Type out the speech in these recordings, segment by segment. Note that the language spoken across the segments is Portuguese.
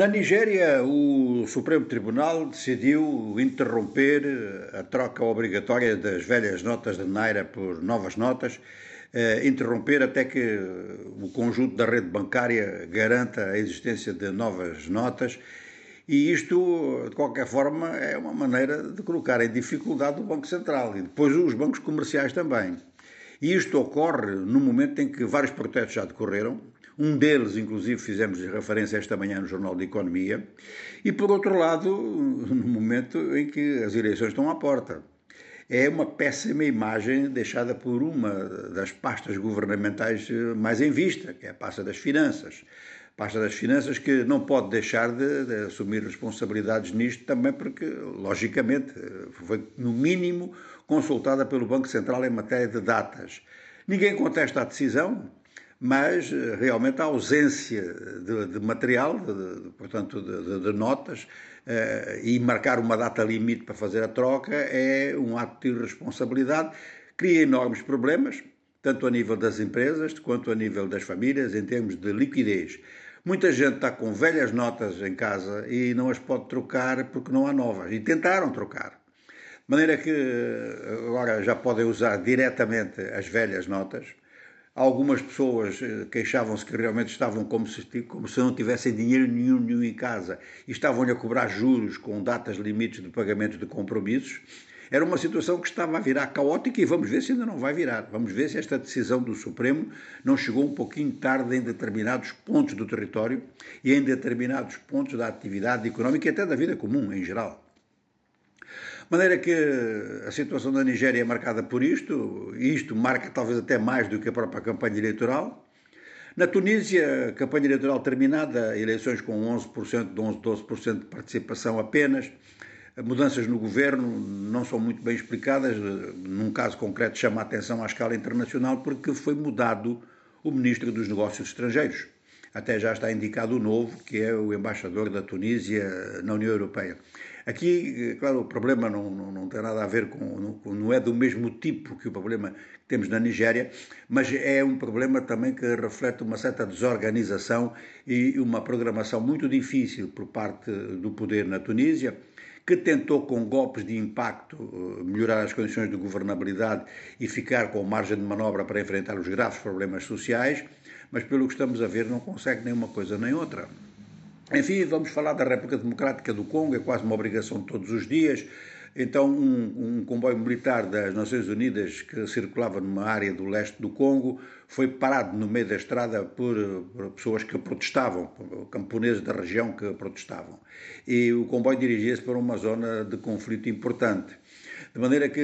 Na Nigéria, o Supremo Tribunal decidiu interromper a troca obrigatória das velhas notas de Naira por novas notas, eh, interromper até que o conjunto da rede bancária garanta a existência de novas notas. E isto, de qualquer forma, é uma maneira de colocar em dificuldade o Banco Central e depois os bancos comerciais também. E isto ocorre no momento em que vários protestos já decorreram, um deles, inclusive, fizemos referência esta manhã no Jornal de Economia, e por outro lado, no momento em que as eleições estão à porta. É uma péssima imagem deixada por uma das pastas governamentais mais em vista, que é a pasta das finanças. Pasta das Finanças que não pode deixar de, de, assumir responsabilidades nisto também porque, logicamente, foi no mínimo consultada pelo Banco Central em matéria de datas. Ninguém contesta a decisão, mas eh, realmente a ausência de, de material, de, de, portanto, de, notas, eh, e marcar uma data limite para fazer a troca é um ato de irresponsabilidade, cria enormes problemas, tanto a nível das empresas quanto a nível das famílias, em termos de liquidez. Muita gente está com velhas notas em casa e não as pode trocar porque não há novas. E tentaram trocar. De maneira que eh, agora já podem usar diretamente as velhas notas, Algumas pessoas eh, queixavam-se que realmente estavam como se, como se não tivessem dinheiro nenhum, nenhum em casa e estavam-lhe a cobrar juros com datas limites de pagamento de compromissos. Era uma situação que estava a virar caótica e vamos ver se ainda não vai virar. Vamos ver se esta decisão do Supremo não chegou um pouquinho tarde em determinados pontos do território e em determinados pontos da atividade económica e até da vida comum em geral. De maneira que a situação da Nigéria é marcada por isto, e isto marca talvez até mais do que a própria campanha eleitoral. Na Tunísia, campanha eleitoral terminada, eleições com 11%, 11, 12% de participação apenas. Mudanças no governo não são muito bem explicadas. Num caso concreto, chama a atenção à escala internacional porque foi mudado o ministro dos Negócios Estrangeiros. Até já está indicado o novo, que é o embaixador da Tunísia na União Europeia. Aqui, claro, o problema não, não, não tem nada a ver com, não, não, é do mesmo tipo que o problema que temos na Nigéria, mas é um problema também que reflete uma certa desorganização e uma programação muito difícil por parte do poder na Tunísia, que tentou com golpes de impacto eh, melhorar as condições de governabilidade e ficar com margem de manobra para enfrentar os graves problemas sociais, mas pelo que estamos a ver não consegue nem uma coisa nem outra. Enfim, vamos falar da República Democrática do Congo, é quase uma obrigação todos os dias. Então, um, um, comboio militar das Nações Unidas que circulava numa área do leste do Congo foi parado no meio da estrada por, por pessoas que protestavam, camponeses da região que protestavam. E o comboio dirigia-se para uma zona de conflito importante. De maneira que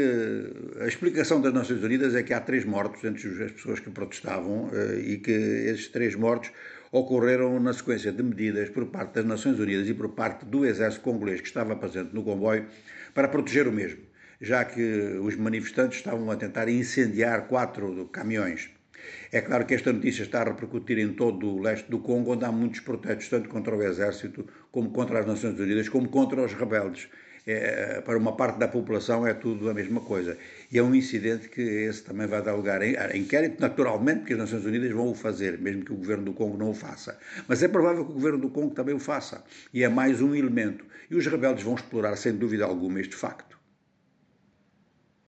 a explicação das Nações Unidas é que há três mortos entre as pessoas que protestavam eh, e que esses três mortos ocorreram na sequência de medidas por parte das Nações Unidas e por parte do exército congolês que estava presente no comboio para proteger o mesmo, já que os manifestantes estavam a tentar incendiar quatro caminhões. É claro que esta notícia está a repercutir em todo o leste do Congo, onde há muitos protestos, tanto contra o exército, como contra as Nações Unidas, como contra os rebeldes é, para uma parte da população é tudo a mesma coisa. E é um incidente que esse também vai dar lugar a inquérito, naturalmente, porque as Nações Unidas vão o fazer, mesmo que o governo do Congo não o faça. Mas é provável que o governo do Congo também o faça. E é mais um elemento. E os rebeldes vão explorar, sem dúvida alguma, este facto.